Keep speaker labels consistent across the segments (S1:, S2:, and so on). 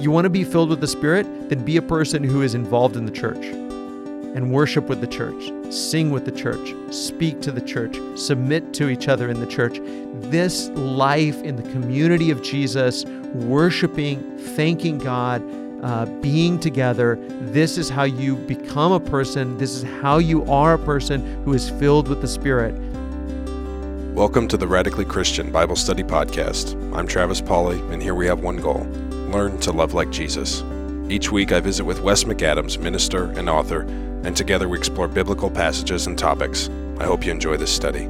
S1: You want to be filled with the Spirit? Then be a person who is involved in the church and worship with the church, sing with the church, speak to the church, submit to each other in the church. This life in the community of Jesus, worshiping, thanking God, uh, being together, this is how you become a person. This is how you are a person who is filled with the Spirit.
S2: Welcome to the Radically Christian Bible Study Podcast. I'm Travis Pauley, and here we have one goal learn to love like Jesus. Each week, I visit with Wes McAdams, minister and author, and together we explore biblical passages and topics. I hope you enjoy this study.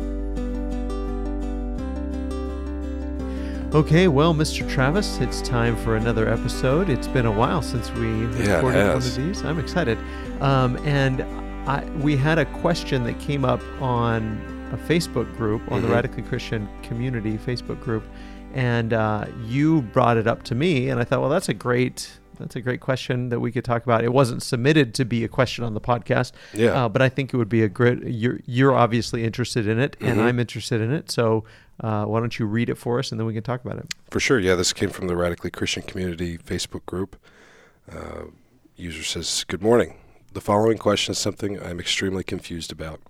S1: Okay, well, Mr. Travis, it's time for another episode. It's been a while since we
S2: Yeah,
S1: recorded one of these. I'm excited. Um, and I, we had a question that came up on a Facebook group, on the
S2: Mhm.
S1: Radically Christian Community Facebook group, and uh, you brought it up to me, and I thought, well, that's a great. That's a great question that we could talk about. It wasn't submitted to be a question on the podcast,
S2: Yeah.
S1: uh, but I think it would be a great. You're you're obviously interested in it, and
S2: Mhm.
S1: I'm interested in it. So uh, why don't you read it for us, and then we can talk about it.
S2: For sure, yeah, this came from the Radically Christian Community Facebook group. Uh, user says, Good morning. The following question is something I'm extremely confused about.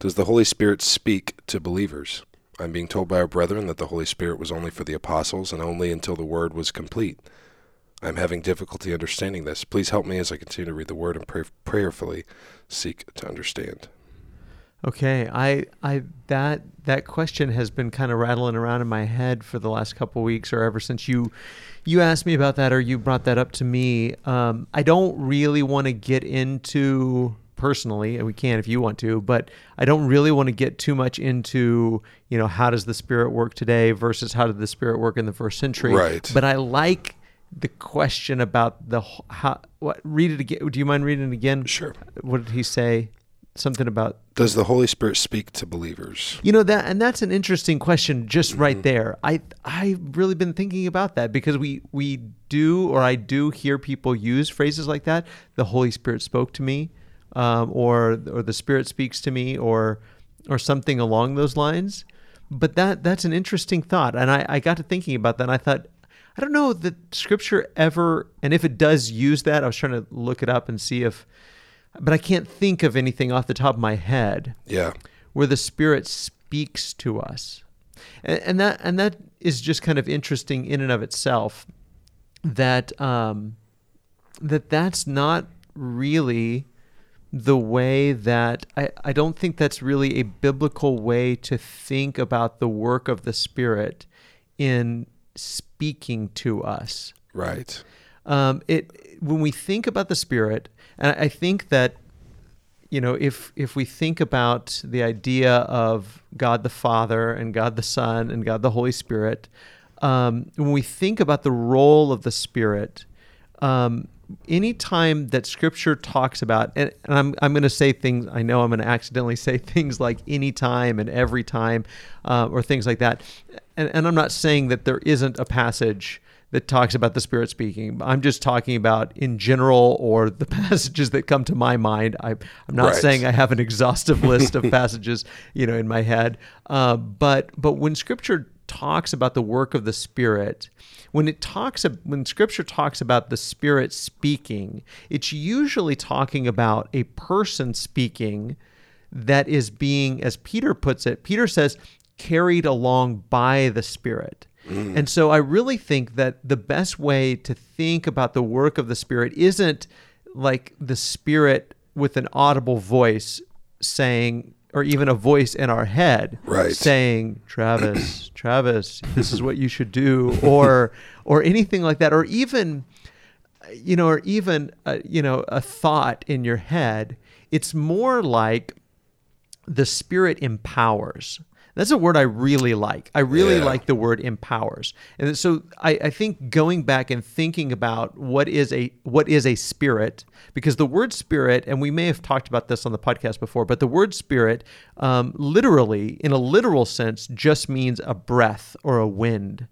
S2: Does the Holy Spirit speak to believers? I'm being told by our brethren that the Holy Spirit was only for the apostles and only until the word was complete. I'm having difficulty understanding this. Please help me as I continue to read the word and pray- prayerfully seek to understand.
S1: Okay, I, I that that question has been kind of rattling around in my head for the last couple weeks, or ever since you you asked me about that, or you brought that up to me. Um, I don't really want to get into personally, and we can if you want to, but I don't really want to get too much into you know how does the Spirit work today versus how did the Spirit work in the first century.
S2: Right.
S1: But I like the question about the how. What read it again? Do you mind reading it again?
S2: Sure.
S1: What did he say? Something about
S2: Does the Holy Spirit speak to believers?
S1: you know that, and that's an interesting question, just
S2: Mm-hmm.
S1: right there. I I've really been thinking about that because we we do or I do hear people use phrases like that. The Holy Spirit spoke to me, um, or or the Spirit speaks to me, or or something along those lines. But that that's an interesting thought, and I I got to thinking about that. and I thought. I don't know that Scripture ever, and if it does use that, I was trying to look it up and see if, but I can't think of anything off the top of my head
S2: Yeah.
S1: where the spirit speaks to us and, and that and that is just kind of interesting in and of itself that um, that that's not really the way that I, I don't think that's really a biblical way to think about the work of the spirit in speaking to us
S2: Right.
S1: um, it when we think about the spirit and I think that you know if if we think about the idea of God the Father and God the Son and God the Holy Spirit um, when we think about the role of the Spirit um, anytime that Scripture talks about and, and I'm I'm going to say things I know I'm going to accidentally say things like anytime and every time uh, or things like that and, and I'm not saying that there isn't a passage that talks about the spirit speaking. I'm just talking about in general or the passages that come to my mind. I, I'm not
S2: Right.
S1: saying I have an exhaustive list of passages, you know, in my head. Uh, but but when Scripture talks about the work of the Spirit, when it talks when Scripture talks about the Spirit speaking, it's usually talking about a person speaking that is being, as Peter puts it, Peter says, carried along by the Spirit. Mm. And so I really think that the best way to think about the work of the Spirit isn't like the Spirit with an audible voice saying, or even a voice in our head
S2: Right.
S1: saying, Travis, Travis, this is what you should do, or or anything like that, or even you know, or even uh, you know, a thought in your head. It's more like the spirit empowers. That's a word I really like. I really
S2: Yeah.
S1: like the word empowers. And so I, I think going back and thinking about what is a what is a spirit, because the word spirit, and we may have talked about this on the podcast before, but the word spirit, um, literally, in a literal sense, just means a breath or a wind.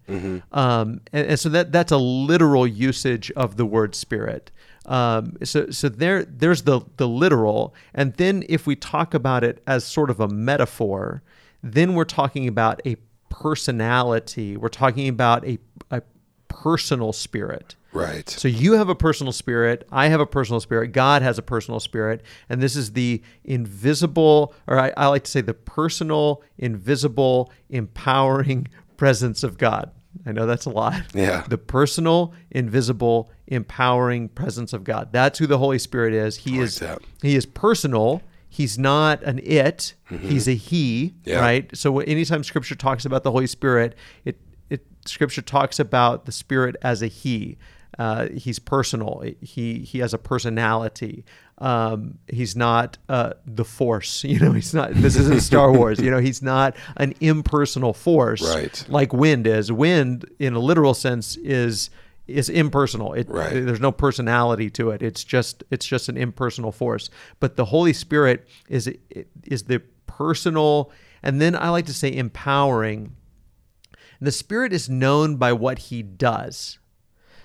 S1: Um, and, and so that that's a literal usage of the word spirit. Um, so so there there's the the literal, and then if we talk about it as sort of a metaphor, then we're talking about a personality. We're talking about a a personal spirit.
S2: Right.
S1: So you have a personal spirit, I have a personal spirit, God has a personal spirit, and this is the invisible, or I, I like to say the personal, invisible, empowering presence of God. I know that's a lot.
S2: Yeah.
S1: The personal, invisible, empowering presence of God. That's who the Holy Spirit is. He
S2: like
S1: is
S2: that.
S1: he is personal. He's not an it. He's a he,
S2: Mm-hmm. Yeah.
S1: right? So anytime scripture talks about the Holy Spirit, it it scripture talks about the Spirit as a he. Uh, he's personal. He he has a personality. Um, he's not uh, the Force. You know, he's not. This isn't Star Wars. You know, he's not an impersonal force
S2: Right.
S1: like wind is. Wind, in a literal sense, is is impersonal. It,
S2: Right.
S1: There's no personality to it. It's just it's just an impersonal force. But the Holy Spirit is is the personal, and then I like to say empowering. The Spirit is known by what He does.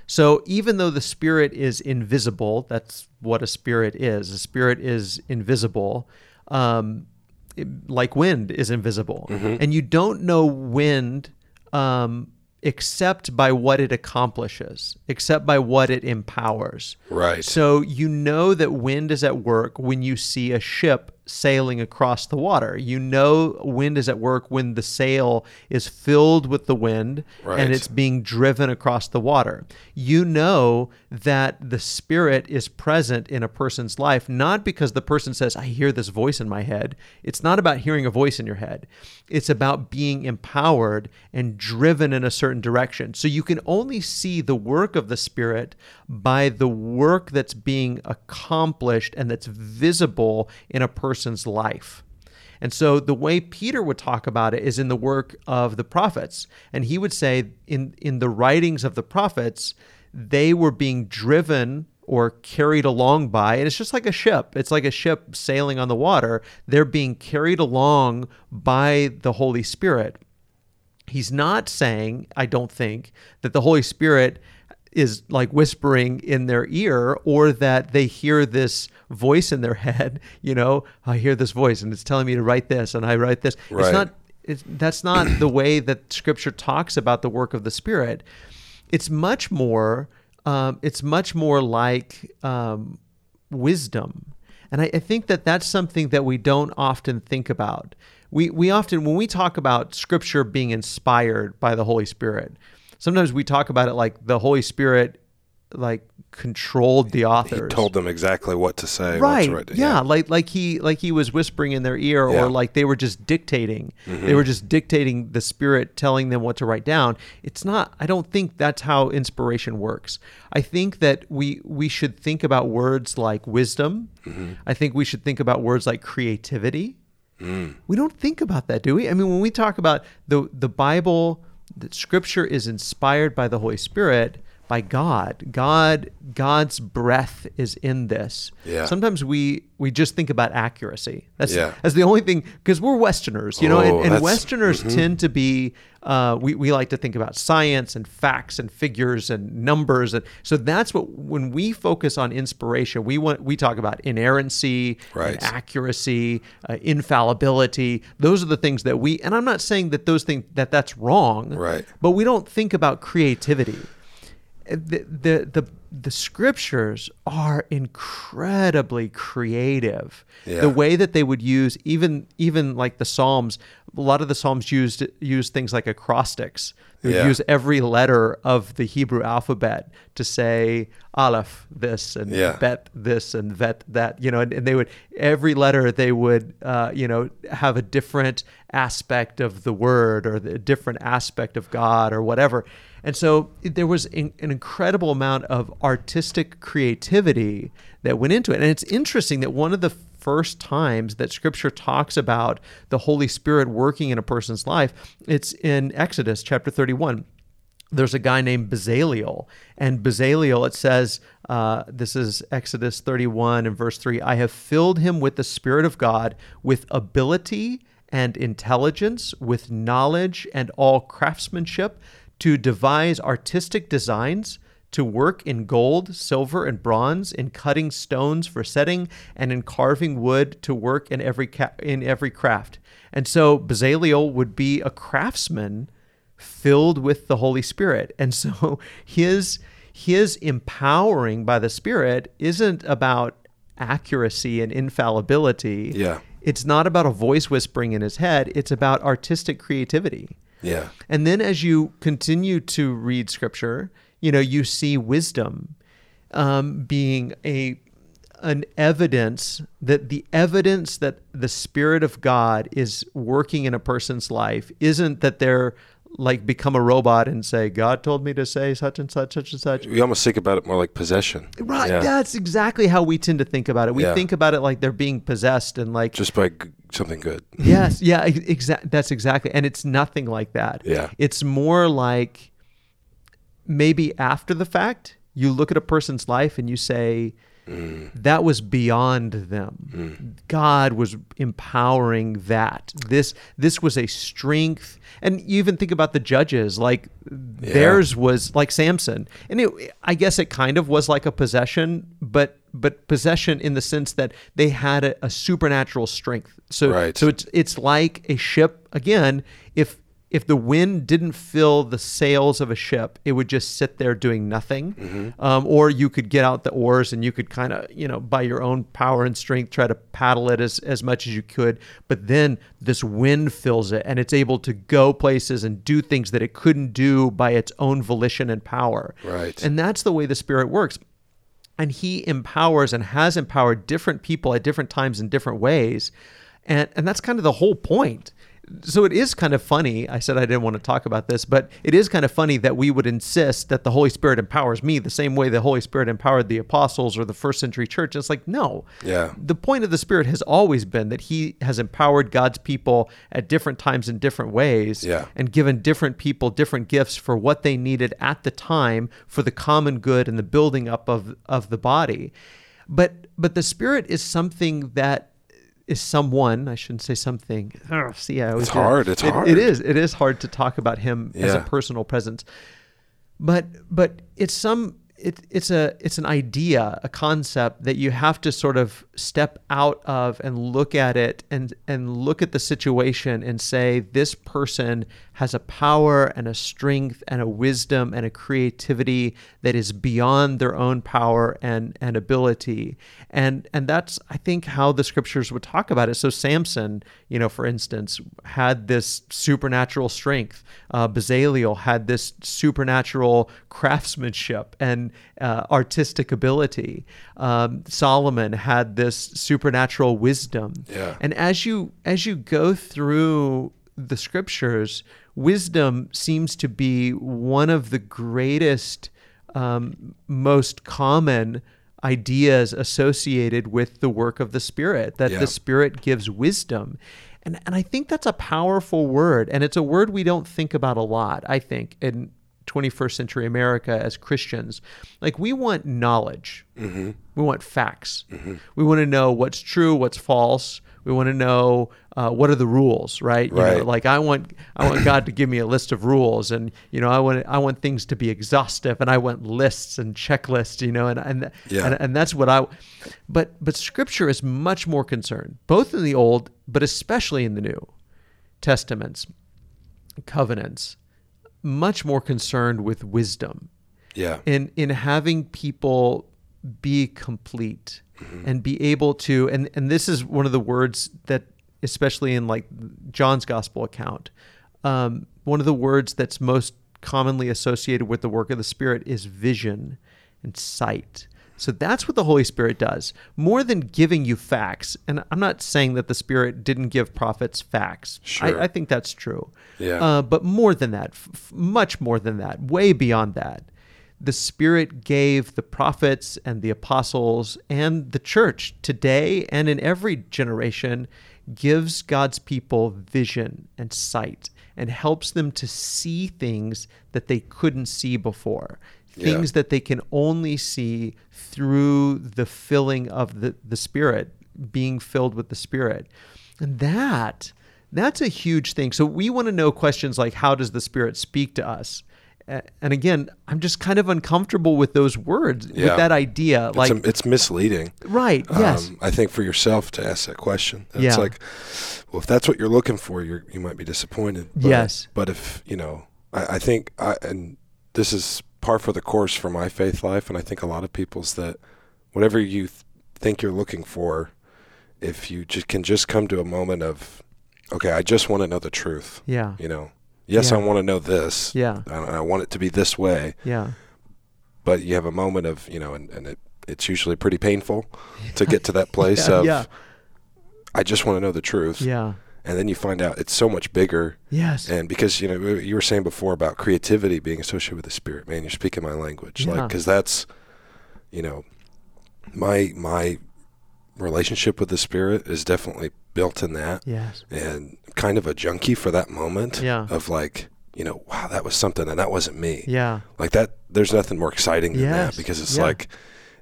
S1: So even though the spirit is invisible, that's what a spirit is. A spirit is invisible, um, it- like wind is invisible, and you don't know wind um, except by what it accomplishes, except by what it empowers.
S2: Right.
S1: So you know that wind is at work when you see a ship sailing across the water. You know wind is at work when the sail is filled with the wind
S2: Right.
S1: and it's being driven across the water. You know that the spirit is present in a person's life not because the person says I hear this voice in my head. It's not about hearing a voice in your head. It's about being empowered and driven in a certain direction. So you can only see the work of the spirit by the work that's being accomplished and that's visible in a person's life. And so the way Peter would talk about it is in the work of the prophets. And he would say in in the writings of the prophets, they were being driven or carried along by, and it's just like a ship. It's like a ship sailing on the water. They're being carried along by the Holy Spirit. He's not saying, I don't think, that the Holy Spirit is like whispering in their ear or that they hear this voice in their head, you know, I hear this voice and it's telling me to write this and I write this. It's not it's, that's not the way that scripture talks about the work of the spirit. It's much more um, it's much more like um, wisdom. And I, I think that that's something that we don't often think about. We, we often, when we talk about scripture being inspired by the Holy Spirit, sometimes we talk about it like the Holy Spirit like controlled the authors.
S2: He told them exactly what to say. what
S1: right.
S2: to write.
S1: yeah. like like he like he was whispering in their ear
S2: Yeah. Mm-hmm.
S1: or like they were just dictating. They were just dictating the spirit telling them what to write down. It's not I don't think that's how inspiration works. I think that we we should think about words like wisdom.
S2: Mm-hmm.
S1: I think we should think about words like creativity.
S2: Mm.
S1: We don't think about that, do we? I mean, when we talk about the the Bible, the Scripture is inspired by the Holy Spirit, by God. God, God's breath is in this.
S2: Yeah.
S1: Sometimes we we just think about accuracy. That's
S2: Yeah.
S1: that's the only thing because we're Westerners, you know,
S2: Oh,
S1: and, and
S2: that's-
S1: Westerners tend to be. Uh, we, we like to think about science and facts and figures and numbers and so that's what when we focus on inspiration we want we talk about inerrancy and accuracy, uh, infallibility. Those are the things that we. And I'm not saying that those things that that's wrong.
S2: Right.
S1: But we don't think about creativity. The the the, the scriptures are incredibly creative.
S2: Yeah.
S1: The way that they would use even even like the Psalms. A lot of the Psalms used use things like acrostics. They would
S2: Yeah.
S1: use every letter of the Hebrew alphabet to say Aleph this and
S2: Yeah.
S1: Bet this and vet that you know and, and they would every letter they would uh, you know have a different aspect of the word or the different aspect of god or whatever and so there was in, an incredible amount of artistic creativity that went into it and it's interesting that one of the first times that scripture talks about the holy spirit working in a person's life it's in exodus chapter 31 there's a guy named Bezaleel. And Bezaleel, it says, uh, this is Exodus 31 and verse 3 I have filled him with the Spirit of God, with ability and intelligence, with knowledge and all craftsmanship, to devise artistic designs. To work in gold, silver, and bronze, in cutting stones for setting, and in carving wood, to work in every ca- in every craft. And so Bezaleel would be a craftsman filled with the Holy Spirit. And so his his empowering by the Spirit isn't about accuracy and infallibility.
S2: Yeah.
S1: It's not about a voice whispering in his head, it's about artistic creativity.
S2: Yeah.
S1: And then as you continue to read scripture, you know, you see wisdom um, being a an evidence that the evidence that the spirit of God is working in a person's life isn't that they're like become a robot and say God told me to say such and such such and such.
S2: We almost think about it more like possession.
S1: Right,
S2: Yeah.
S1: that's exactly how we tend to think about it. We
S2: Yeah.
S1: think about it like they're being possessed and like
S2: Just by g- something good.
S1: Yes, yeah, exactly. That's exactly, and it's nothing like that.
S2: Yeah.
S1: it's more like maybe after the fact, you look at a person's life and you say,
S2: Mm.
S1: that was beyond them. God was empowering that. This this was a strength, and you even think about the judges. Like theirs was like Samson, and it, I guess it kind of was like a possession, but but possession in the sense that they had a, a supernatural strength. So
S2: Right.
S1: so it's it's like a ship again. If if the wind didn't fill the sails of a ship, it would just sit there doing nothing. Um, or you could get out the oars and you could kind of, you know, by your own power and strength, try to paddle it as, as much as you could. But then this wind fills it and it's able to go places and do things that it couldn't do by its own volition and power.
S2: Right.
S1: And that's the way the Spirit works and he empowers and has empowered different people at different times in different ways and and that's kind of the whole point so it is kind of funny i said i didn't want to talk about this but it is kind of funny that we would insist that the holy spirit empowers me the same way the holy spirit empowered the apostles or the first century church it's like no
S2: Yeah.
S1: the point of the spirit has always been that he has empowered god's people at different times in different ways
S2: Yeah.
S1: and given different people different gifts for what they needed at the time for the common good and the building up of of the body but but the spirit is something that is someone i shouldn't say something. Ugh, oh, see I always
S2: It's hard, it's
S1: It-
S2: hard.
S1: it is it is hard to talk about him as a personal presence. But but it's some it, it's a it's an idea a concept that you have to sort of step out of and look at it and and look at the situation and say this person has a power and a strength and a wisdom and a creativity that is beyond their own power and and ability. And and that's i think how the scriptures would talk about it. So samson you know for instance had this supernatural strength. Uh, had this supernatural craftsmanship and uh, artistic ability. Um, solomon had this supernatural wisdom.
S2: Yeah.
S1: and as you as you go through the scriptures, wisdom seems to be one of the greatest, um, most common ideas associated with the work of the Spirit. That
S2: Yeah.
S1: the Spirit gives wisdom. And, and I think that's a powerful word. And it's a word we don't think about a lot, I think, in 21st century America as Christians. Like, we want knowledge, we want facts, we want to know what's true, what's false. We want to know uh, what are the rules, right? You know,
S2: Right.
S1: like I want, I want God to give me a list of rules, and you know, I want, I want things to be exhaustive, and I want lists and checklists, you know, and and
S2: Yeah.
S1: and, and that's what I. But but Scripture is much more concerned, both in the Old, but especially in the New Testaments, covenants, much more concerned with wisdom
S2: Yeah.
S1: in in having people be complete and be able to and and this is one of the words that especially in like John's gospel account um, one of the words that's most commonly associated with the work of the spirit is vision and sight so that's what the holy spirit does more than giving you facts and i'm not saying that the spirit didn't give prophets facts
S2: Sure.
S1: I, I think that's true
S2: Yeah.
S1: uh, but more than that, f- much more than that, way beyond that. The Spirit gave the prophets and the apostles and the church today and in every generation gives God's people vision and sight and helps them to see things that they couldn't see before.
S2: Yeah.
S1: Things that they can only see through the filling of the, the Spirit, being filled with the Spirit. And that that's a huge thing. So we want to know questions like how does the Spirit speak to us? A- And again, I'm just kind of uncomfortable with those words,
S2: Yeah.
S1: with that idea. Like,
S2: it's, it's misleading.
S1: right? Yes.
S2: Um, I think for yourself to ask that question. It's
S1: Yeah.
S2: like, well, if that's what you're looking for, you're, you might be disappointed. But,
S1: Yes.
S2: But if, you know, I, I think, I, and this is par for the course for my faith life, and I think a lot of people's that whatever you th- think you're looking for, if you just can just come to a moment of, okay, I just want to know the truth.
S1: Yeah.
S2: You know, yes,
S1: Yeah.
S2: I want to know this.
S1: Yeah.
S2: I, I want it to be this way,
S1: Yeah.
S2: but you have a moment of, you know, and, and it, it's usually pretty painful to get to that place
S1: Yeah,
S2: of,
S1: yeah.
S2: I just want to know the truth.
S1: Yeah.
S2: And then you find out it's so much bigger.
S1: Yes.
S2: And because, you know, you were saying before about creativity being associated with the spirit, man, you're speaking my language. Like, because that's, you know, my, my relationship with the spirit is definitely built in that.
S1: yes.
S2: And kind of a junkie for that moment
S1: Yeah.
S2: of like, you know, wow, that was something and that wasn't me.
S1: Yeah.
S2: Like that, there's nothing more exciting than
S1: Yes.
S2: that because it's
S1: Yeah.
S2: like,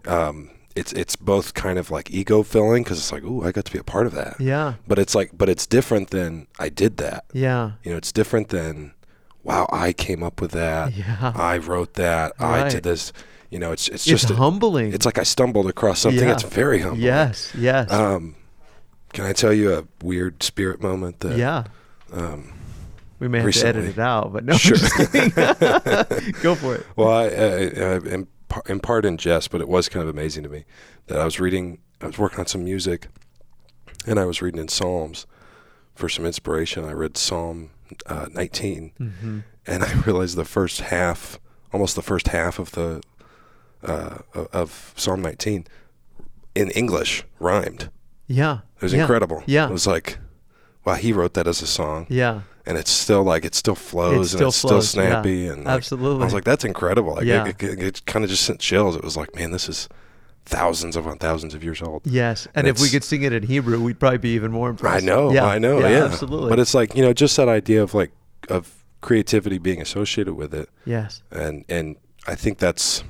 S2: um, it's it's both kind of like ego filling because it's like, ooh, I got to be a part of that.
S1: Yeah.
S2: But it's like, but it's different than I did that.
S1: Yeah.
S2: You know, it's different than, wow, I came up with that.
S1: Yeah.
S2: I wrote that. I did this. You know, it's it's
S1: It's
S2: just a-
S1: humbling.
S2: it's like I stumbled across something
S1: Yeah.
S2: that's very humbling.
S1: yes. Yes.
S2: Um, can I tell you a weird spirit moment that?
S1: yeah.
S2: Um,
S1: We may have
S2: recently.
S1: to edit it out, but no.
S2: Sure.
S1: Go for it.
S2: Well, I, I, I in, in part in jest, but it was kind of amazing to me that I was reading, I was working on some music, and I was reading in Psalms for some inspiration. I read Psalm uh, 19,
S1: Mm-hmm.
S2: and I realized the first half, almost the first half of the uh, of- Psalm 19, in English rhymed.
S1: Yeah.
S2: It was
S1: yeah.
S2: incredible.
S1: Yeah.
S2: it was like, wow, he wrote that as a song,
S1: Yeah.
S2: and it's still like it still flows
S1: It
S2: and it's
S1: flows,
S2: still
S1: yeah.
S2: snappy and like,
S1: Absolutely.
S2: I was like, that's incredible. Like,
S1: Yeah.
S2: it, it, it kind of just sent chills. It was like, man, this is thousands upon thousands of years old.
S1: Yes. And,
S2: And
S1: if we could sing it in Hebrew, we'd probably be even more impressed.
S2: I know,
S1: Yeah.
S2: I know, yeah,
S1: Absolutely.
S2: But it's like you know, just that idea of like of creativity being associated with it,
S1: yes.
S2: and and I think that's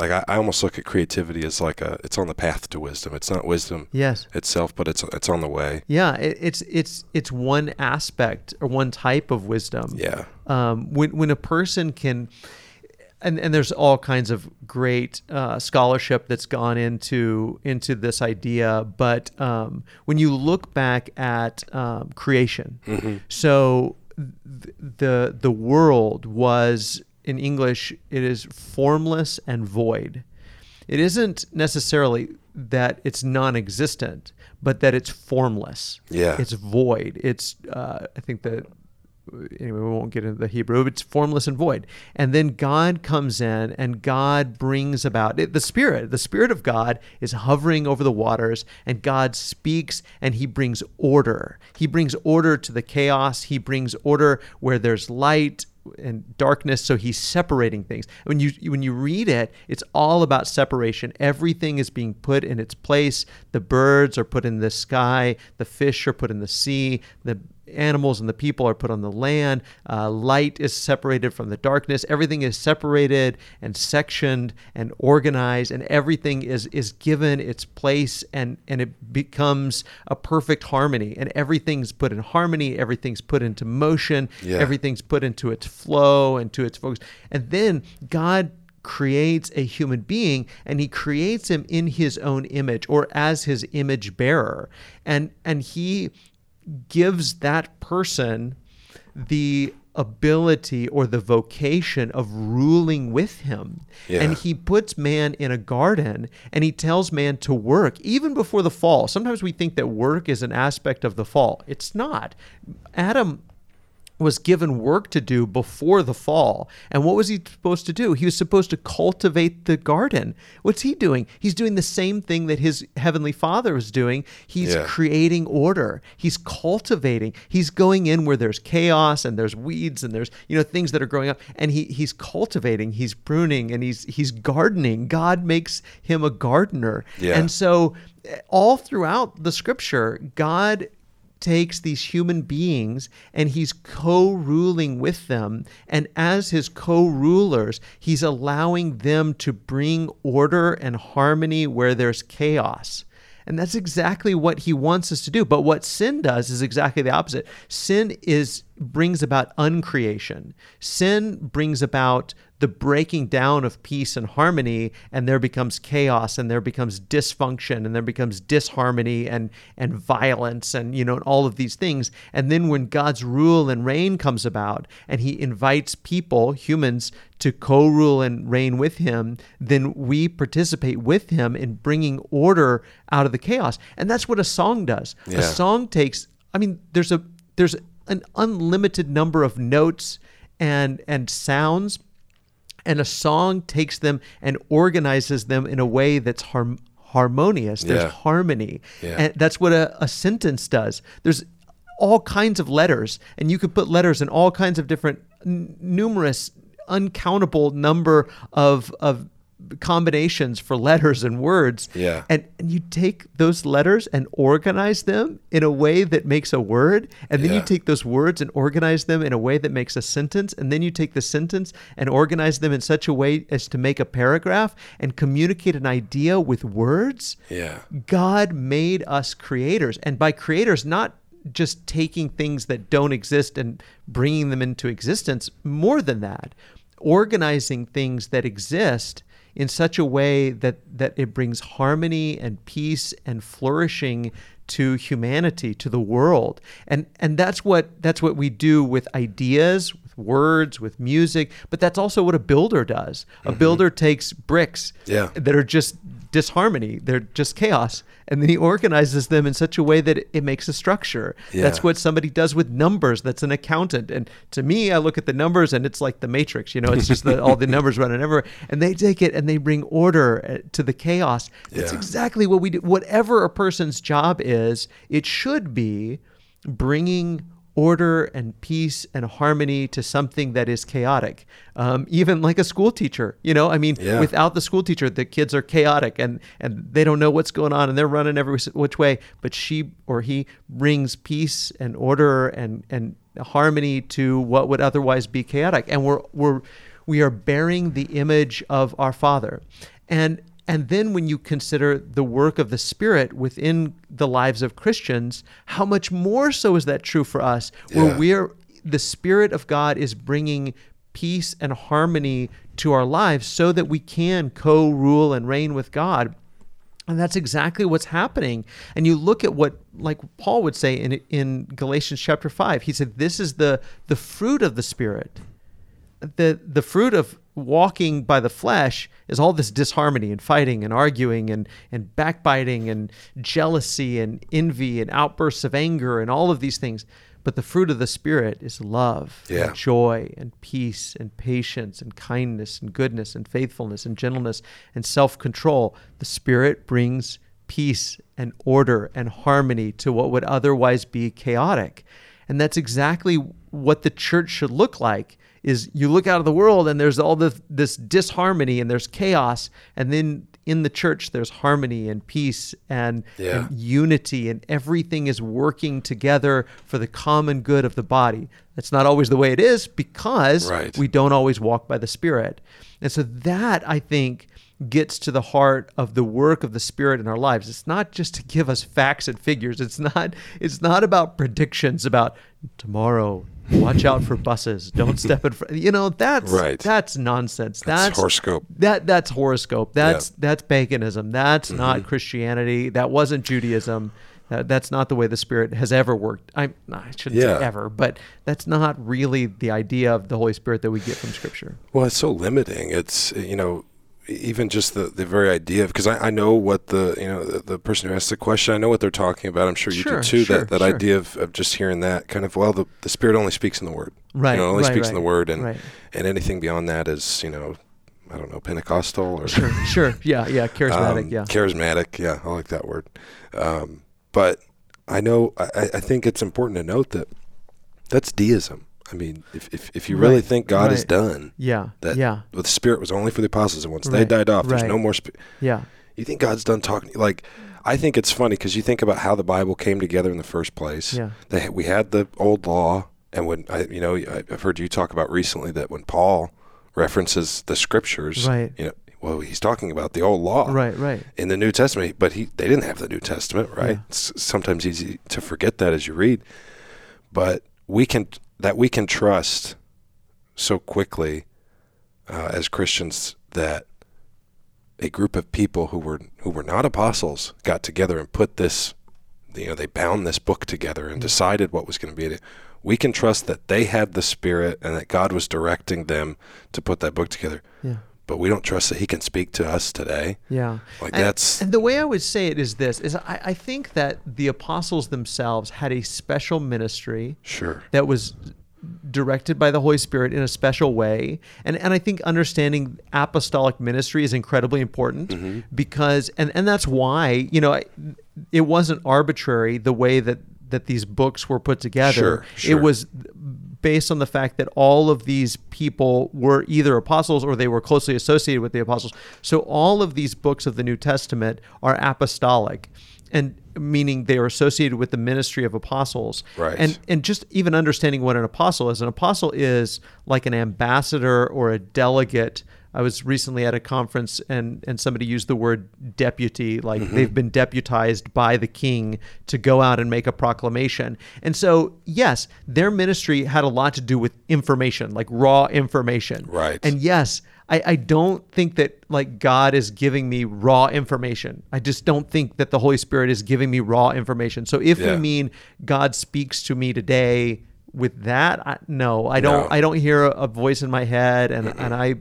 S2: like I, I almost look at creativity as like a it's on the path to wisdom. It's not wisdom
S1: Yes.
S2: itself, but it's it's on the way.
S1: Yeah. It, it's it's it's one aspect or one type of wisdom.
S2: Yeah,
S1: um, when when a person can and, and there's all kinds of great uh, scholarship that's gone into into this idea but um, when you look back at um, creation so the the world was in english it is formless and void it isn't necessarily that it's non-existent but that it's formless
S2: Yeah.
S1: it's void it's uh, i think that anyway, we won't get into the Hebrew, it's formless and void. And then God comes in and God brings about it, the Spirit. The Spirit of God is hovering over the waters, and God speaks and He brings order. He brings order to the chaos, He brings order where there's light and darkness so he's separating things. When you when you read it it's all about separation. Everything is being put in its place. The birds are put in the sky. The fish are put in the sea. The animals and the people are put on the land. Uh, light is separated from the darkness. Everything is separated and sectioned and organized, and everything is is given its place, and and it becomes a perfect harmony. And everything's put in harmony. Everything's put into motion.
S2: Yeah.
S1: Everything's put into its flow and to its focus. And then God creates a human being and he creates him in his own image or as his image bearer and and he gives that person the ability or the vocation of ruling with him.
S2: Yeah.
S1: And he puts man in a garden and he tells man to work even before the fall. Sometimes we think that work is an aspect of the fall. It's not. Adam was given work to do before the fall. And what was he supposed to do? He was supposed to cultivate the garden. What's he doing? He's doing the same thing that his heavenly father was doing. He's
S2: Yeah.
S1: creating order. He's cultivating. He's going in where there's chaos and there's weeds and there's, you know, things that are growing up and he he's cultivating, he's pruning and he's he's gardening. God makes him a gardener.
S2: Yeah.
S1: And so eh, all throughout the scripture, God takes these human beings and he's co-ruling with them. And as his co-rulers he's allowing them to bring order and harmony where there's chaos. And that's exactly what he wants us to do. But what sin does is exactly the opposite. Sin is brings about uncreation. Sin brings about the breaking down of peace and harmony and there becomes chaos and there becomes dysfunction and there becomes disharmony and and violence and you know all of these things. And then when God's rule and reign comes about and he invites people humans to co-rule and reign with him then we participate with him in bringing order out of the chaos. And that's what a song does.
S2: Yeah.
S1: a song takes I mean there's a there's an unlimited number of notes and and sounds and a song takes them and organizes them in a way that's harm, harmonious there's
S2: Yeah.
S1: harmony
S2: Yeah.
S1: and that's what a, a sentence does there's all kinds of letters and you could put letters in all kinds of different n- numerous uncountable number of of combinations for letters and words
S2: Yeah.
S1: and, and you take those letters and organize them in a way that makes a word and then you take those words and organize them in a way that makes a sentence and then you take the sentence and organize them in such a way as to make a paragraph and communicate an idea with words
S2: Yeah.
S1: God made us creators. And by creators, not just taking things that don't exist and bringing them into existence, more than that, organizing things that exist in such a way that, that it brings harmony and peace and flourishing to humanity, to the world. And and that's what that's what we do with ideas, with words, with music, but that's also what a builder does. A mm-hmm. builder takes bricks
S2: Yeah.
S1: that are just disharmony. They're just chaos. And then he organizes them in such a way that it, makes a structure.
S2: Yeah.
S1: That's what somebody does with numbers. That's an accountant. And to me, I look at the numbers and it's like the matrix, you know, it's just that all the numbers running everywhere. And they take it and they bring order uh, to the chaos. That's
S2: Yeah.
S1: exactly what we do. Whatever a person's job is, it should be bringing order and peace and harmony to something that is chaotic. Um, even like a school teacher, you know, I mean,
S2: Yeah.
S1: without the school teacher, the kids are chaotic and, and they don't know what's going on and they're running every which way. But she or he brings peace and order and, and harmony to what would otherwise be chaotic. And we're, we're, we are bearing the image of our Father. And and then when you consider the work of the Spirit within the lives of Christians, how much more so is that true for us? Where
S2: Yeah.
S1: we're the Spirit of God is bringing peace and harmony to our lives so that we can co-rule and reign with God. And that's exactly what's happening. And you look at what, like Paul would say in in Galatians chapter five, he said, "This is the the fruit of the Spirit." the the fruit of walking by the flesh is all this disharmony and fighting and arguing and and backbiting and jealousy and envy and outbursts of anger and all of these things. But the fruit of the spirit is love
S2: Yeah.
S1: and joy and peace and patience and kindness and goodness and faithfulness and gentleness and self-control. The spirit brings peace and order and harmony to what would otherwise be chaotic. And that's exactly what the church should look like is you look out of the world and there's all this, this disharmony and there's chaos and then in the church there's harmony and peace and,
S2: Yeah.
S1: and unity and everything is working together for the common good of the body that's not always the way it is because
S2: Right.
S1: we don't always walk by the spirit and so that i think gets to the heart of the work of the spirit in our lives it's not just to give us facts and figures it's not it's not about predictions about tomorrow watch out for buses don't step in front you know that's
S2: Right.
S1: that's nonsense
S2: That's
S1: that's,
S2: horoscope.
S1: that that's horoscope that's
S2: Yeah.
S1: that's paganism that's
S2: Mm-hmm.
S1: not christianity that wasn't judaism that, that's not the way the spirit has ever worked i i shouldn't
S2: Yeah.
S1: say ever but that's not really the idea of the holy spirit that we get from scripture
S2: Well, it's so limiting. It's you know, even just the, the very idea of because I, I know what the you know the, the person who asked the question I know what they're talking about. I'm sure you
S1: Sure,
S2: do too.
S1: sure,
S2: that that
S1: sure.
S2: idea of, of just hearing that kind of well the, the spirit only speaks in the word.
S1: Right,
S2: You know, it only
S1: right,
S2: speaks in the word and
S1: right.
S2: and anything beyond that is you know I don't know Pentecostal or
S1: sure sure yeah yeah charismatic
S2: um,
S1: yeah
S2: Charismatic, yeah, I like that word. Um, but I know, I, I think it's important to note that that's deism. I mean, if, if, if you really
S1: Right,
S2: think God is done,
S1: yeah
S2: that
S1: yeah
S2: the Spirit was only for the apostles, and once they died off, there's
S1: right.
S2: no more. Sp-
S1: yeah
S2: you think God's done talking? Like, I think it's funny because you think about how the Bible came together in the first place.
S1: Yeah.
S2: They, we had the old law, and when I, you know, I- I've heard you talk about recently that when Paul references the scriptures,
S1: Right.
S2: You know, well, he's talking about the old law,
S1: right right
S2: in the New Testament, but he they didn't have the New Testament, right?
S1: Yeah.
S2: It's sometimes easy to forget that as you read, but we can that we can trust so quickly uh, as Christians that a group of people who were who were not apostles got together and put this, you know, they bound this book together and decided what was going to be it. We can trust that they had the Spirit and that God was directing them to put that book together.
S1: Yeah.
S2: But we don't trust that He can speak to us today.
S1: Yeah.
S2: Like
S1: And-
S2: that's
S1: And the way I would say it is this is I, I think that the apostles themselves had a special ministry
S2: sure.
S1: that was directed by the Holy Spirit in a special way. And and I think understanding apostolic ministry is incredibly important
S2: Mm-hmm.
S1: because and and that's why, you know, it wasn't arbitrary the way that that these books were put together.
S2: Sure, sure.
S1: It was based on the fact that all of these people were either apostles or they were closely associated with the apostles. So all of these books of the New Testament are apostolic and meaning they are associated with the ministry of apostles.
S2: Right.
S1: And and just even understanding what an apostle is. An apostle is like an ambassador or a delegate. I was recently at a conference and and somebody used the word deputy, like mm-hmm. they've been deputized by the king to go out and make a proclamation. And so, yes, their ministry had a lot to do with information, like raw information.
S2: Right.
S1: And yes, I, I don't think that like God is giving me raw information. I just don't think that the Holy Spirit is giving me raw information. So if
S2: Yeah.
S1: we mean God speaks to me today with that, I, no, I don't.
S2: No.
S1: I don't hear a, a voice in my head, and and I.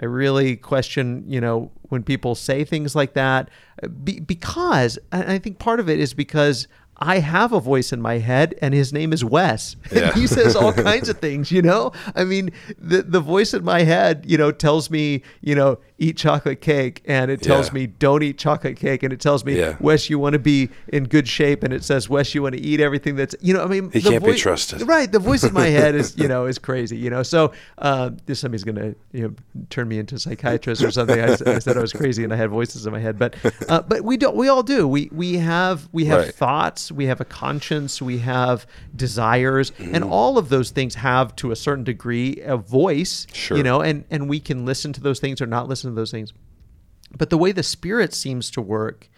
S1: I really question, you know, when people say things like that, uh, be, because I think part of it is because I have a voice in my head, and his name is Wes.
S2: Yeah.
S1: he says all kinds of things, you know. I mean, the the voice in my head, you know, tells me, you know, eat chocolate cake, and it tells
S2: Yeah.
S1: me don't eat chocolate cake, and it tells me,
S2: Yeah.
S1: Wes, you want to be in good shape, and it says, Wes, you want to eat everything that's, you know, I mean,
S2: He
S1: the
S2: can't be
S1: voi-
S2: trusted.
S1: right? The voice in my head is, you know, is crazy, you know. So uh, this somebody's gonna, you know, turn me into a psychiatrist or something. I said I was crazy, and I had voices in my head, but uh, but we don't. We all do. We we have we have
S2: Right.
S1: thoughts. We have a conscience. We have desires,
S2: Mm-hmm.
S1: and all of those things have, to a certain degree, a voice.
S2: Sure.
S1: You know, and and we can listen to those things or not listen to those things. But the way the Spirit seems to work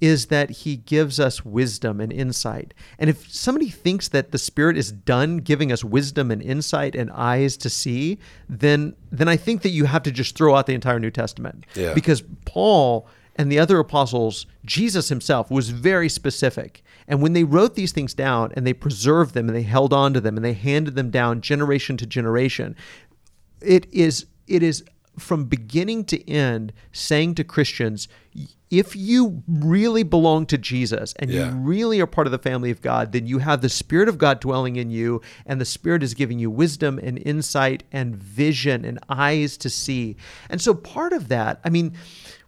S1: is that He gives us wisdom and insight. And if somebody thinks that the Spirit is done giving us wisdom and insight and eyes to see, then then I think that you have to just throw out the entire New Testament.
S2: Yeah.
S1: Because Paul and the other apostles, Jesus himself was very specific. And when they wrote these things down and they preserved them and they held on to them and they handed them down generation to generation, it is it is from beginning to end saying to Christians, if you really belong to Jesus and
S2: Yeah.
S1: you really are part of the family of God, then you have the Spirit of God dwelling in you, and the Spirit is giving you wisdom and insight and vision and eyes to see. And so, part of that, I mean,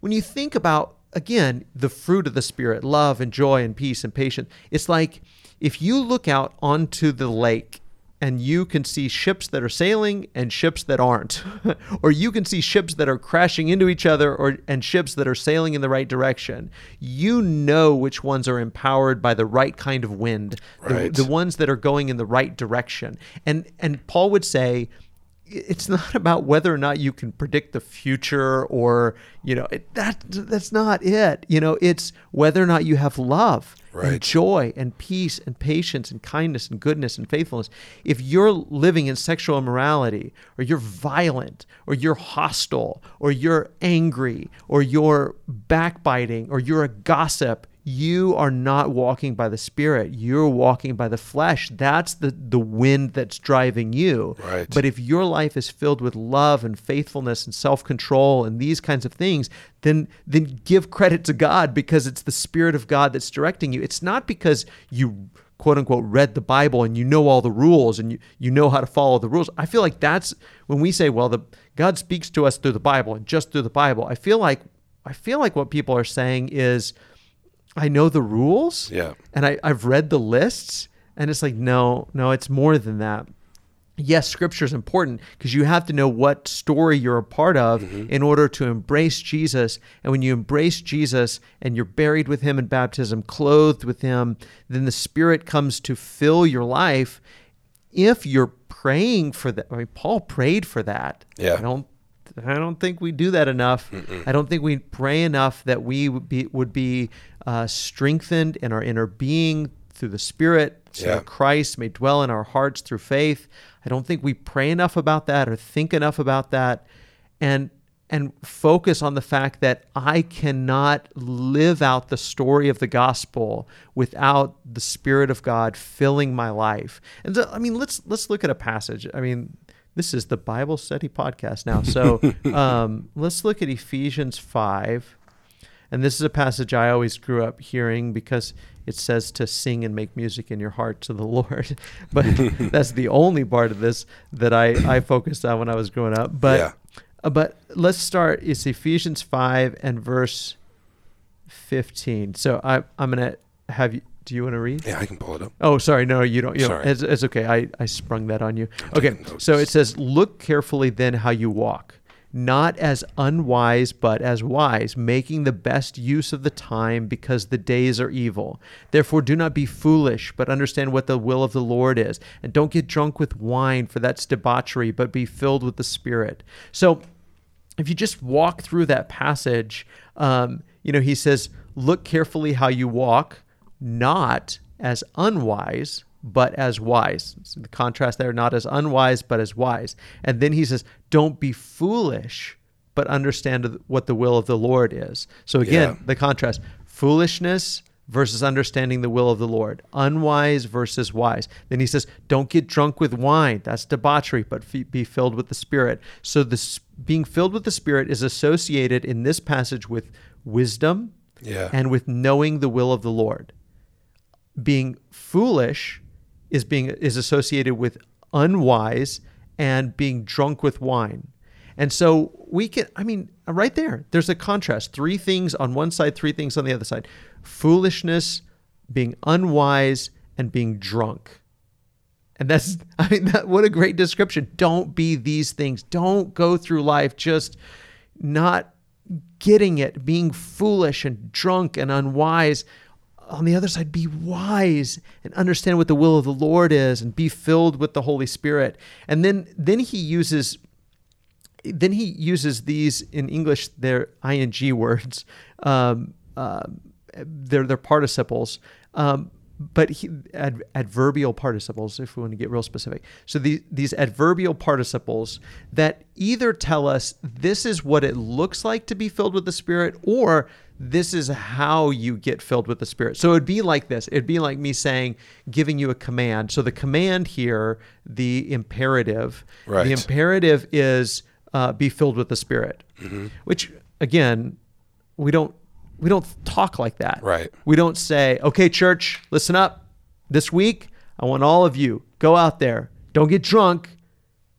S1: when you think about, again, the fruit of the Spirit love and joy and peace and patience it's like if you look out onto the lake and you can see ships that are sailing and ships that aren't. Or you can see ships that are crashing into each other or and ships that are sailing in the right direction. You know which ones are empowered by the right kind of wind the- the, ones that are going in the right direction. And and Paul would say it's not about whether or not you can predict the future or you know it, that that's not it. You know it's whether or not you have love and joy and peace and patience and kindness and goodness and faithfulness. If you're living in sexual immorality or you're violent or you're hostile or you're angry or you're backbiting or you're a gossip you are not walking by the spirit. You're walking by the flesh. That's the the wind that's driving you.
S2: Right.
S1: but if your life is filled with love and faithfulness and self-control and these kinds of things then then give credit to God because it's the spirit of God that's directing you. It's not because you quote unquote read the bible and you know all the rules and you, you know how to follow the rules. I feel like that's when we say well the god speaks to us through the bible and just through the bible i feel like i feel like what people are saying is I know the rules.
S2: Yeah.
S1: And I, I've read the lists. And it's like, no, no, it's more than that. Yes, scripture is important because you have to know what story you're a part of mm-hmm. in order to embrace Jesus. And when you embrace Jesus and you're buried with him in baptism, clothed with him, then the Spirit comes to fill your life. If you're praying for that, I mean, Paul prayed for that.
S2: Yeah.
S1: I don't I don't think we do that enough. I don't think we pray enough that we would be would be uh, strengthened in our inner being through the Spirit, so
S2: Yeah.
S1: that Christ may dwell in our hearts through faith. I don't think we pray enough about that or think enough about that. and and focus on the fact that I cannot live out the story of the gospel without the spirit of God filling my life. And so I mean let's let's look at a passage. I mean this is the Bible study podcast now. So um, let's look at Ephesians 5. And this is a passage I always grew up hearing because it says to sing and make music in your heart to the Lord. but that's the only part of this that I, I focused on when I was growing up. But
S2: Yeah.
S1: uh, but let's start. It's Ephesians 5 and verse 15. So I, I'm going to have you. Do you want to read?
S2: Yeah, I can pull it up.
S1: Oh, sorry. No, you don't. You don't.
S2: Sorry.
S1: It's, it's okay. I, I sprung that on you. Okay. So it says, Look carefully then how you walk, not as unwise, but as wise, making the best use of the time because the days are evil. Therefore, do not be foolish, but understand what the will of the Lord is. And don't get drunk with wine, for that's debauchery, but be filled with the Spirit. So if you just walk through that passage, um, you know, he says, look carefully how you walk, not as unwise, but as wise. So the contrast there, not as unwise, but as wise. And then he says, don't be foolish, but understand what the will of the Lord is. So again,
S2: Yeah.
S1: the contrast foolishness versus understanding the will of the Lord, unwise versus wise. Then he says, Don't get drunk with wine. That's debauchery, but f- be filled with the Spirit. So, this being filled with the Spirit is associated in this passage with wisdom
S2: Yeah.
S1: and with knowing the will of the Lord. Being foolish is being is associated with unwise and being drunk with wine. And so we can I mean right there there's a contrast. Three things on one side three things on the other side. Foolishness being unwise and being drunk. And that's I mean that what a great description. Don't be these things. Don't go through life just not getting it being foolish and drunk and unwise on the other side be wise and understand what the will of the lord is and be filled with the holy spirit. And then then he uses then he uses these in english they're ing words um, uh, they're, they're participles um, but he, ad, adverbial participles, if we want to get real specific. So the, these adverbial participles that either tell us this is what it looks like to be filled with the Spirit, or this is how you get filled with the Spirit. So it'd be like this. It'd be like me saying, giving you a command. So the command here, the imperative,
S2: Right.
S1: the imperative is uh, be filled with the Spirit, which again, we don't we don't talk like that.
S2: Right.
S1: We don't say, okay, church, listen up. This week, I want all of you go out there. Don't get drunk,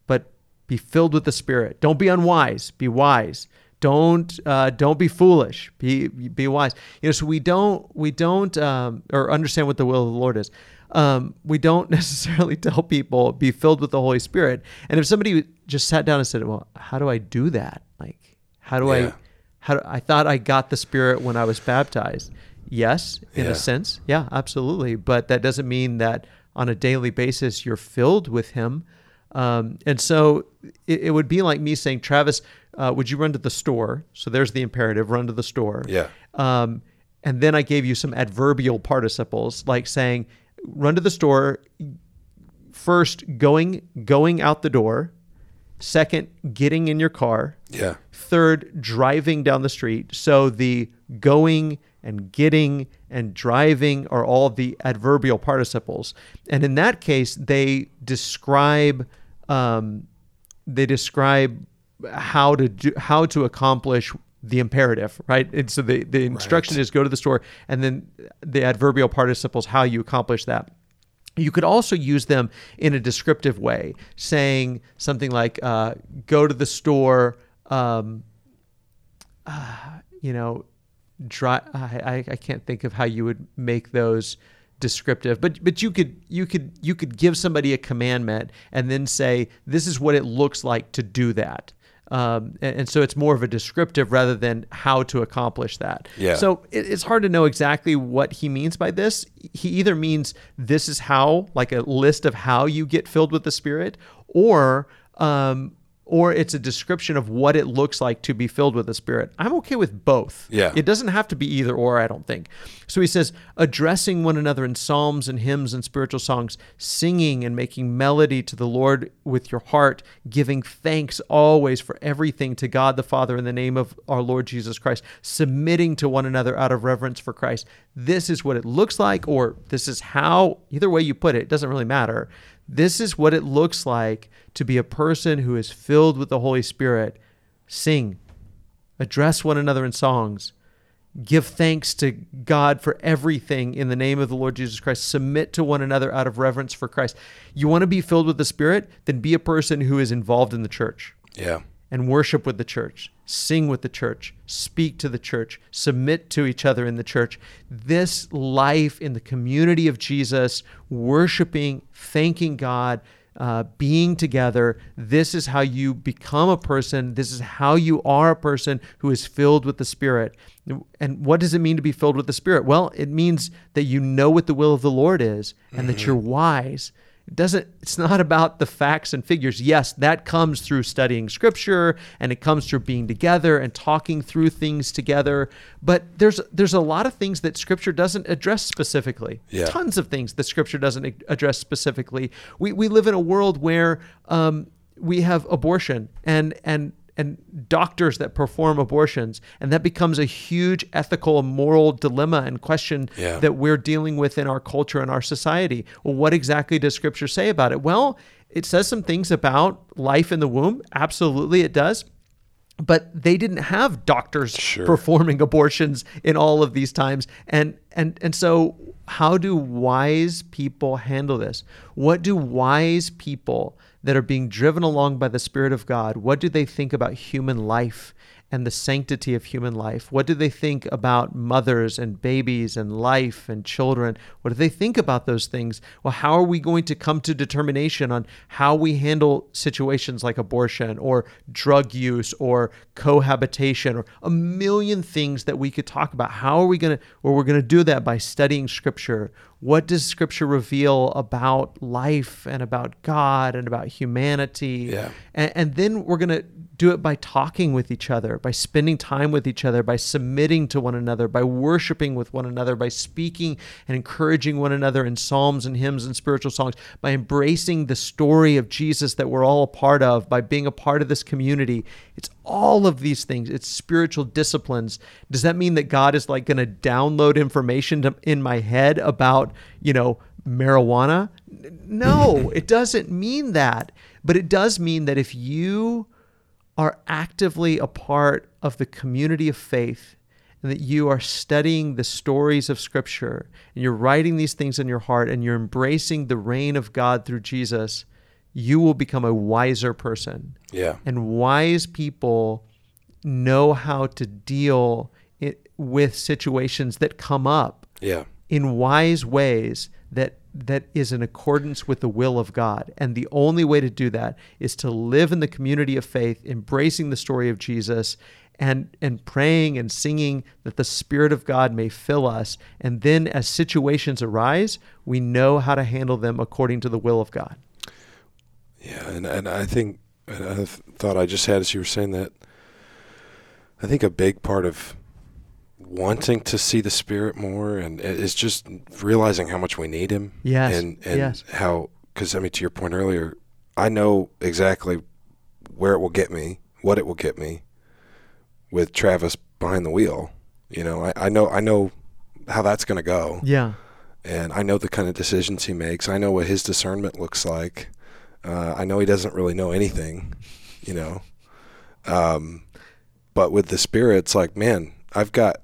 S1: but be filled with the Spirit. Don't be unwise. Be wise. Don't uh, don't be foolish. Be be wise. You know, so we don't we don't um, or understand what the will of the Lord is. Um, we don't necessarily tell people be filled with the Holy Spirit. And if somebody just sat down and said, "Well, how do I do that? Like, how do I?" How do, I thought I got the Spirit when I was baptized. Yes, in
S2: Yeah.
S1: a sense. Yeah, absolutely. But that doesn't mean that on a daily basis you're filled with Him. Um, and so it, it would be like me saying, Travis, uh, would you run to the store? So there's the imperative run to the store.
S2: Yeah.
S1: Um, and then I gave you some adverbial participles, like saying, run to the store. First, going going out the door. Second, getting in your car.
S2: Yeah.
S1: Third, driving down the street. So the going and getting and driving are all the adverbial participles. And in that case, they describe um, they describe how to do how to accomplish the imperative, right? And so the, the instruction
S2: Right.
S1: is go to the store, and then the adverbial participles how you accomplish that. You could also use them in a descriptive way, saying something like, uh, "Go to the store." Um, uh, you know, dry. I, I can't think of how you would make those descriptive, but but you could you could you could give somebody a commandment and then say, "This is what it looks like to do that." Um, and, and so it's more of a descriptive rather than how to accomplish that.
S2: Yeah.
S1: So it, it's hard to know exactly what he means by this. He either means this is how, like a list of how you get filled with the Spirit, or um, or it's a description of what it looks like to be filled with the Spirit. I'm okay with both.
S2: Yeah.
S1: It doesn't have to be either or, I don't think. So he says, addressing one another in psalms and hymns and spiritual songs, singing and making melody to the Lord with your heart, giving thanks always for everything to God the Father in the name of our Lord Jesus Christ, submitting to one another out of reverence for Christ. This is what it looks like, or this is how, either way you put it, it doesn't really matter. This is what it looks like to be a person who is filled with the Holy Spirit. Sing, address one another in songs, give thanks to God for everything in the name of the Lord Jesus Christ, submit to one another out of reverence for Christ. You want to be filled with the Spirit? Then be a person who is involved in the church
S2: Yeah.
S1: And worship with the church, sing with the church, speak to the church, submit to each other in the church. This life in the community of Jesus, worshiping, thanking God, uh, being together, this is how you become a person. This is how you are a person who is filled with the Spirit. And what does it mean to be filled with the Spirit? Well, it means that you know what the will of the Lord is and that you're wise it doesn't it's not about the facts and figures. Yes that comes through studying scripture and it comes through being together and talking through things together. But there's there's a lot of things that scripture doesn't address specifically.
S2: Yeah.
S1: tons of things that scripture doesn't address specifically. We we live in a world where um, we have abortion and and and doctors that perform abortions and that becomes a huge ethical and moral dilemma and question
S2: Yeah.
S1: that we're dealing with in our culture and our society. Well, what exactly does scripture say about it? Well, it says some things about life in the womb. Absolutely, it does. But they didn't have doctors
S2: Sure.
S1: performing abortions in all of these times. And and and so how do wise people handle this? What do wise people that are being driven along by the Spirit of God, what do they think about human life and the sanctity of human life? What do they think about mothers and babies and life and children? What do they think about those things? Well, how are we going to come to determination on how we handle situations like abortion or drug use or cohabitation or a million things that we could talk about? How are we going to, well, we're going to do that by studying scripture. What does scripture reveal about life and about God and about humanity?
S2: Yeah.
S1: And, and then we're going to do it by talking with each other, by spending time with each other, by submitting to one another, by worshiping with one another, by speaking and encouraging one another in psalms and hymns and spiritual songs, by embracing the story of Jesus that we're all a part of, by being a part of this community. It's all of these things. It's spiritual disciplines. Does that mean that God is like going to download information to, in my head about, you know, marijuana? No, it doesn't mean that. But it does mean that if you are actively a part of the community of faith and that you are studying the stories of scripture and you're writing these things in your heart and you're embracing the reign of God through Jesus, you will become a wiser person.
S2: Yeah.
S1: And wise people know how to deal with situations that come up
S2: Yeah.
S1: in wise ways that that is in accordance with the will of God. And the only way to do that is to live in the community of faith, embracing the story of Jesus and and praying and singing that the spirit of God may fill us. And then as situations arise, we know how to handle them according to the will of God.
S2: Yeah, and, and I think and I th- thought I just had as you were saying that. I think a big part of wanting to see the Spirit more and i- is just realizing how much we need Him.
S1: Yes,
S2: and and
S1: yes.
S2: how because I mean to your point earlier, I know exactly where it will get me, what it will get me, with Travis behind the wheel. You know, I, I know I know how that's going to go
S1: Yeah.
S2: and I know the kind of decisions he makes. I know what his discernment looks like. Uh, I know he doesn't really know anything, you know. Um, but with the spirit, it's like, man, I've got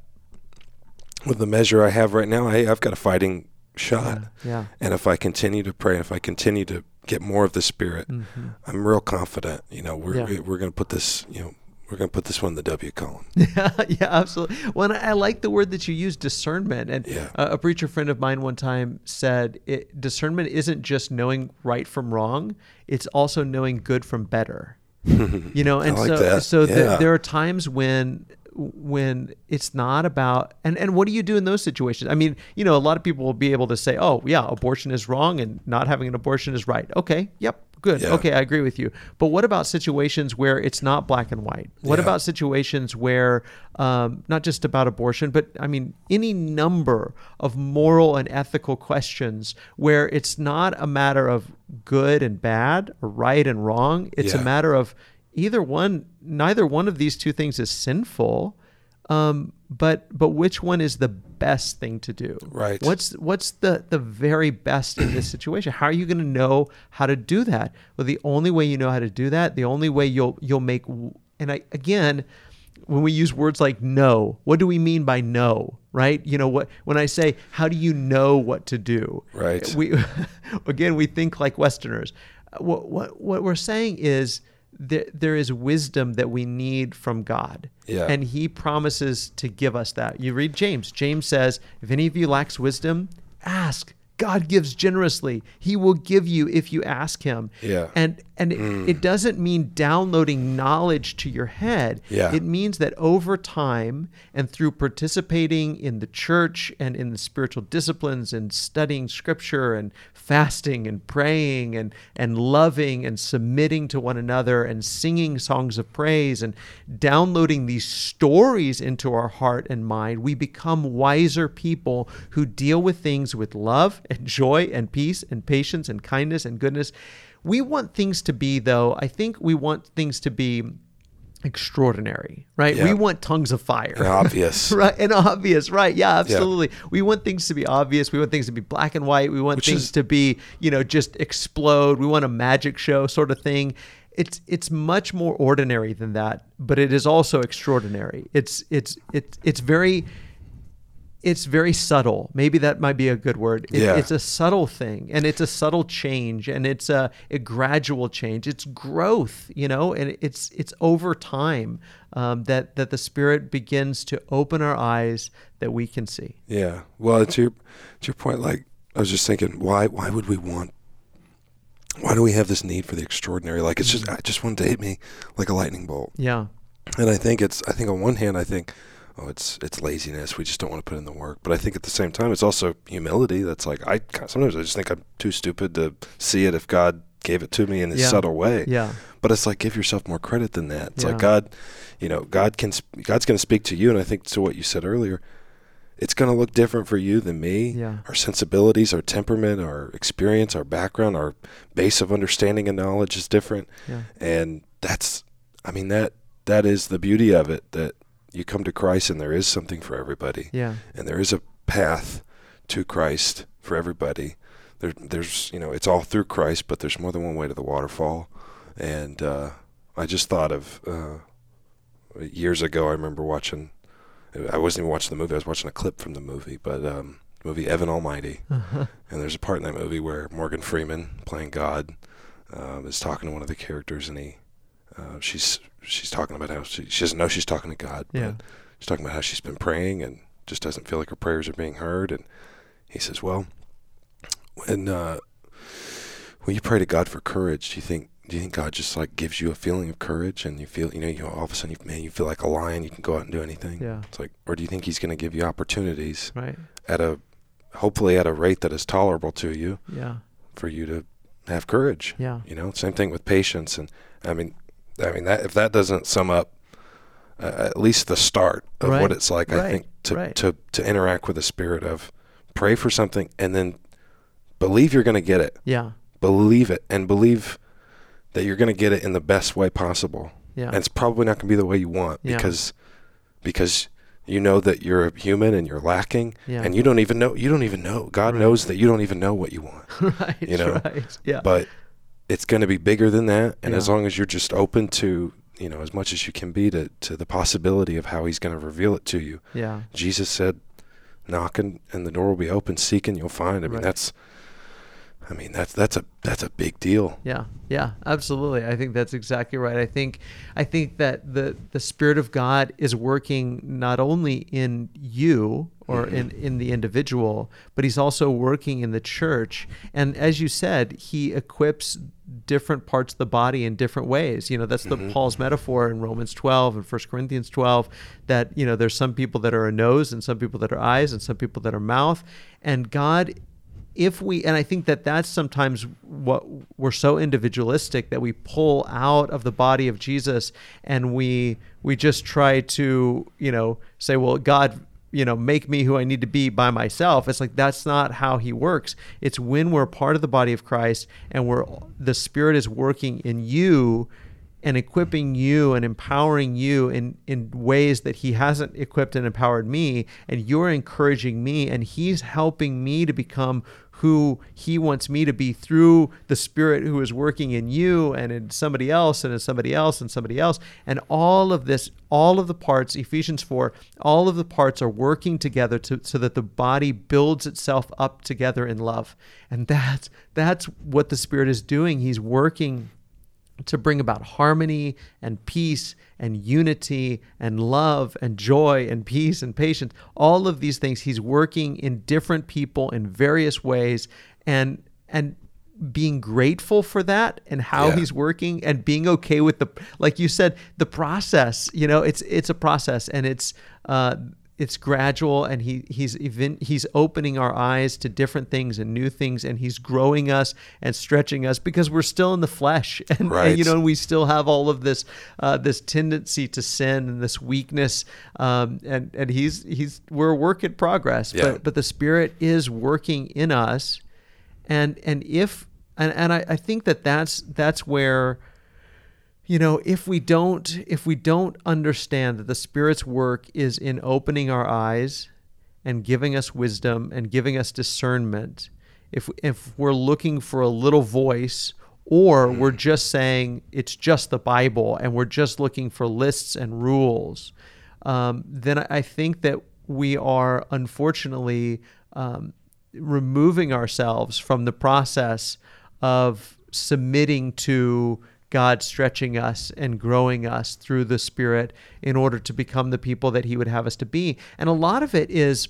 S2: with the measure I have right now. Hey, I've got a fighting shot,
S1: Yeah. yeah.
S2: and if I continue to pray, if I continue to get more of the spirit,
S1: Mhm.
S2: I'm real confident. You know, we're
S1: Yeah.
S2: we're going to put this, you know, we're going to put this one in the W column.
S1: Yeah, yeah, absolutely. Well, I I like the word that you use, discernment. And
S2: Yeah.
S1: a, a preacher friend of mine one time said, it, discernment isn't just knowing right from wrong; it's also knowing good from better. You know, and
S2: I like
S1: so
S2: that.
S1: so
S2: Yeah.
S1: there are times when when it's not about and and what do you do in those situations? I mean, you know, a lot of people will be able to say, "Oh, yeah, abortion is wrong and not having an abortion is right." Okay, yep, good.
S2: Yeah.
S1: Okay, I agree with you. But what about situations where it's not black and white? What
S2: Yeah.
S1: about situations where, um, not just about abortion, but I mean, any number of moral and ethical questions where it's not a matter of good and bad or right and wrong. It's a matter of either one, neither one of these two things is sinful. Um, but but which one is the best thing to do?
S2: Right.
S1: What's what's the the very best in this situation? How are you going to know how to do that? Well, the only way you know how to do that, the only way you'll you'll make and I again, when we use words like no, what do we mean by no? Right? You know what when I say how do you know what to do?
S2: Right.
S1: We again we think like Westerners. What what what we're saying is there, there is wisdom that we need from God.
S2: Yeah.
S1: And he promises to give us that. You read James. James says, if any of you lacks wisdom, ask. God gives generously. He will give you if you ask him.
S2: Yeah.
S1: And and it, mm. it doesn't mean downloading knowledge to your head.
S2: Yeah.
S1: It means that over time and through participating in the church and in the spiritual disciplines and studying scripture and fasting and praying and and loving and submitting to one another and singing songs of praise and downloading these stories into our heart and mind, we become wiser people who deal with things with love and joy and peace and patience and kindness and goodness. We want things to be, though, I think we want things to be extraordinary, right?
S2: Yeah.
S1: We want tongues of fire.
S2: And obvious.
S1: right and obvious right yeah absolutely we want things to be obvious we want things to be black and white we want
S2: Which
S1: things
S2: is-
S1: to be you know just explode we want a magic show sort of thing it's it's much more ordinary than that but it is also extraordinary it's it's it's it's very it's very subtle. Maybe that might be a good word. It-
S2: Yeah.
S1: It's a subtle thing and it's a subtle change and it's a, a gradual change. It's growth, you know, and it's it's over time um, that that the Spirit begins to open our eyes that we can see.
S2: Yeah. Well, to your to your point, like I was just thinking, why why would we want? Why do we have this need for the extraordinary? Like it's just I just want to hit me like a lightning bolt.
S1: Yeah.
S2: And I think it's I think on one hand I think oh it's it's laziness we just don't want to put in the work but I think at the same time it's also humility that's like I sometimes I just think I'm too stupid to see it if God gave it to me in a
S1: Yeah.
S2: subtle way
S1: Yeah.
S2: but it's like give yourself more credit than that it's
S1: Yeah.
S2: like God you know God can God's going to speak to you and I think to what you said earlier it's going to look different for you than me
S1: Yeah.
S2: our sensibilities our temperament our experience our background our base of understanding and knowledge is different
S1: Yeah.
S2: and that's i mean that that is the beauty of it that you come to christ and there is something for everybody
S1: Yeah.
S2: and there is a path to christ for everybody there, there's you know it's all through christ but there's more than one way to the waterfall and uh, i just thought of uh, years ago i remember watching i wasn't even watching the movie i was watching a clip from the movie but um, movie evan almighty
S1: Uh-huh.
S2: and there's a part in that movie where Morgan Freeman, playing God, um, is talking to one of the characters, and he, uh, she's she's talking about how she, she doesn't know she's talking to God,
S1: Yeah.
S2: but she's talking about how she's been praying and just doesn't feel like her prayers are being heard. And he says, "Well, when uh, when you pray to God for courage, do you think do you think God just like gives you a feeling of courage, and you feel you know you all of a sudden you, man you feel like a lion, you can go out and do anything?
S1: Yeah.
S2: It's like, or do you think He's going to give you opportunities
S1: Right.
S2: at a hopefully at a rate that is tolerable to you
S1: Yeah.
S2: for you to have courage.
S1: Yeah.
S2: You know, same thing with patience, and I mean, I mean that if that doesn't sum up uh, at least the start of
S1: Right.
S2: what it's like, I think to
S1: Right.
S2: to to interact with the spirit of pray for something and then believe you're going to get it,
S1: Yeah.
S2: believe it, and believe that you're going to get it in the best way possible.
S1: Yeah.
S2: And it's probably not going to be the way you want
S1: Yeah.
S2: because because you know that you're a human and you're lacking
S1: Yeah.
S2: and you don't even know you don't even know God
S1: Right.
S2: knows that you don't even know what you want
S1: right.
S2: you know,
S1: Right. Yeah.
S2: but it's going to be bigger than that and as long as you're just open to you know as much as you can be to to the possibility of how he's going to reveal it to you
S1: yeah.
S2: jesus said knock and, and the door will be open seek and you'll find i mean
S1: Right.
S2: that's i mean that's that's a that's a big deal
S1: Yeah, yeah, absolutely. I think that's exactly right. I think I think that the the spirit of God is working not only in you or mm-hmm. in in the individual, but he's also working in the church. And as you said, he equips different parts of the body in different ways. You know, that's the mm-hmm. Paul's metaphor in Romans 12 and 1 Corinthians 12 that, you know, there's some people that are a nose and some people that are eyes and some people that are mouth, and God if we and i think that that's sometimes what we're so individualistic that we pull out of the body of jesus and we we just try to you know say well god you know make me who i need to be by myself it's like that's not how he works it's when we're part of the body of christ and we're the spirit is working in you and equipping you and empowering you in, in ways that he hasn't equipped and empowered me. And you're encouraging me, and he's helping me to become who he wants me to be through the spirit who is working in you and in somebody else and in somebody else and somebody else. And all of this, all of the parts, Ephesians 4, all of the parts are working together to, so that the body builds itself up together in love. And that's, that's what the Spirit is doing. He's working to bring about harmony and peace and unity and love and joy and peace and patience. All of these things he's working in different people in various ways and and being grateful for that and how yeah. he's working and being okay with the like you said the process you know it's it's a process and it's uh it's gradual and he he's even he's opening our eyes to different things and new things and he's growing us and stretching us because we're still in the flesh and, right. and you know we still have all of this uh, this tendency to sin and this weakness um, and and he's he's we're a work in progress yeah. but but the spirit is working in us and and if and and I, I think that that's that's where you know if we don't if we don't understand that the spirit's work is in opening our eyes and giving us wisdom and giving us discernment if if we're looking for a little voice or we're just saying it's just the bible and we're just looking for lists and rules um, then i think that we are unfortunately um, removing ourselves from the process of submitting to God stretching us and growing us through the Spirit in order to become the people that He would have us to be. And a lot of it is,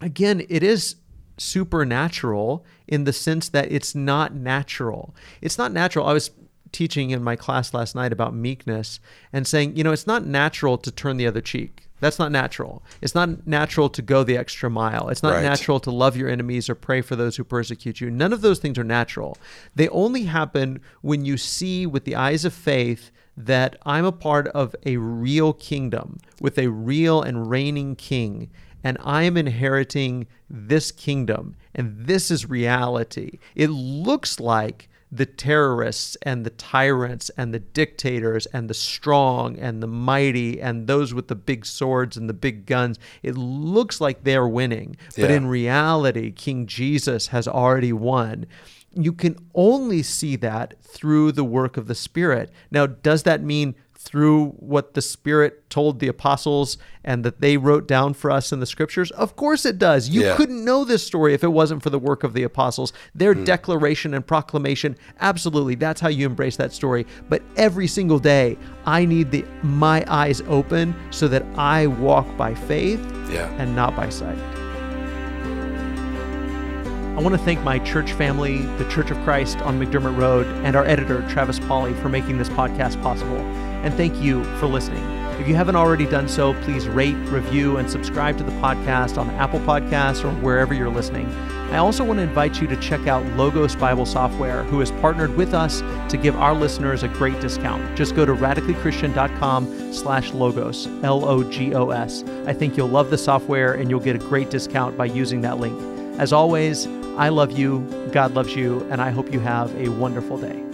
S1: again, it is supernatural in the sense that it's not natural. It's not natural. I was teaching in my class last night about meekness and saying, you know, it's not natural to turn the other cheek. That's not natural. It's not natural to go the extra mile. It's not right. natural to love your enemies or pray for those who persecute you. None of those things are natural. They only happen when you see with the eyes of faith that I'm a part of a real kingdom with a real and reigning king and I am inheriting this kingdom, and this is reality. It looks like the terrorists and the tyrants and the dictators and the strong and the mighty and those with the big swords and the big guns. It looks like they're winning, but in reality, King Jesus has already won. You can only see that through the work of the Spirit. Now, does that mean through what the Spirit told the apostles and that they wrote down for us in the scriptures? Of course it does. You yeah. couldn't know this story if it wasn't for the work of the apostles. Their mm. declaration and proclamation, absolutely, that's how you embrace that story. But every single day, I need the my eyes open so that I walk by faith yeah. and not by sight. I want to thank my church family, the Church of Christ on McDermott Road, and our editor, Travis Pauley, for making this podcast possible and thank you for listening. If you haven't already done so, please rate, review, and subscribe to the podcast on Apple Podcasts or wherever you're listening. I also want to invite you to check out Logos Bible Software, who has partnered with us to give our listeners a great discount. Just go to radicallychristian.com slash logos, L-O-G-O-S. I think you'll love the software and you'll get a great discount by using that link. As always, I love you, God loves you, and I hope you have a wonderful day.